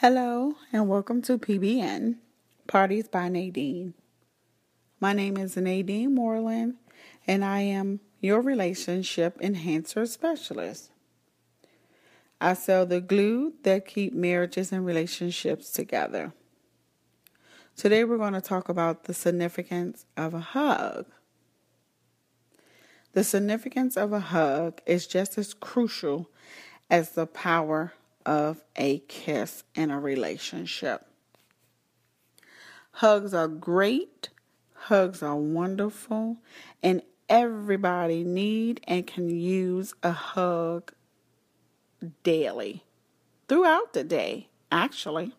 Hello, and welcome to PBN Parties by Nadine. My name is Nadine Moreland, and I am your relationship enhancer specialist. I sell the glue that keep marriages and relationships together. Today we're going to talk about the significance of a hug. The significance of a hug is just as crucial as the power of a kiss in a relationship. Hugs are great, hugs are wonderful, and everybody need and can use a hug daily. Throughout the day, actually.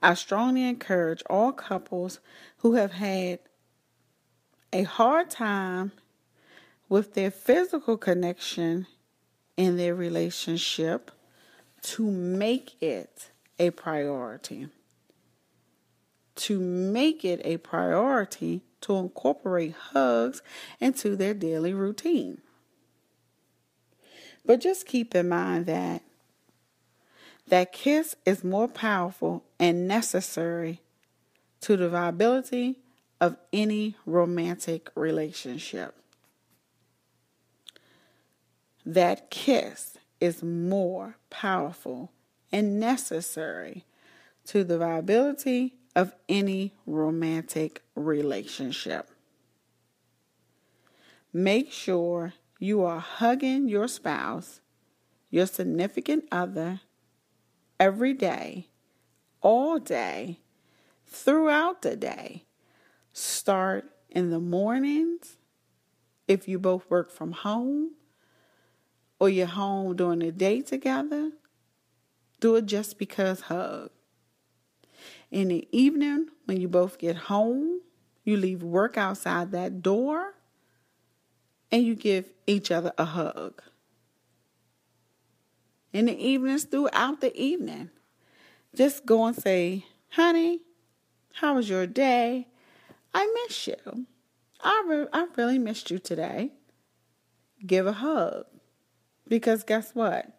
I strongly encourage all couples who have had a hard time with their physical connection in their relationship to make it a priority. To make it a priority to incorporate hugs into their daily routine. But just keep in mind that that kiss is more powerful and necessary to the viability of any romantic relationship that kiss is more powerful and necessary to the viability of any romantic relationship. Make sure you are hugging your spouse, your significant other, every day, all day, throughout the day. Start in the mornings if you both work from home or you're home during the day together, do it just because hug. In the evening, when you both get home, you leave work outside that door and you give each other a hug. In the evenings, throughout the evening, just go and say, honey, how was your day? I miss you. I, re- I really missed you today. Give a hug. Because guess what?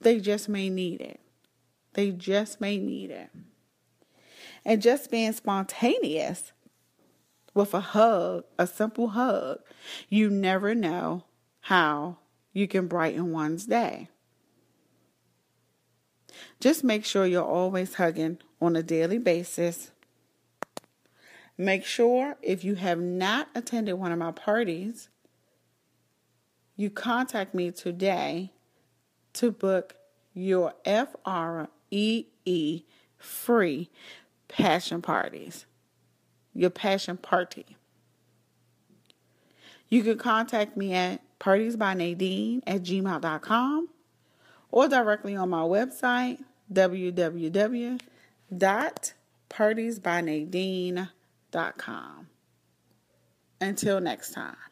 They just may need it. They just may need it. And just being spontaneous with a hug, a simple hug, you never know how you can brighten one's day. Just make sure you're always hugging on a daily basis. Make sure if you have not attended one of my parties, you contact me today to book your FREE free passion parties, your passion party. You can contact me at partiesbynadine at gmail.com or directly on my website, www.partiesbynadine.com. Until next time.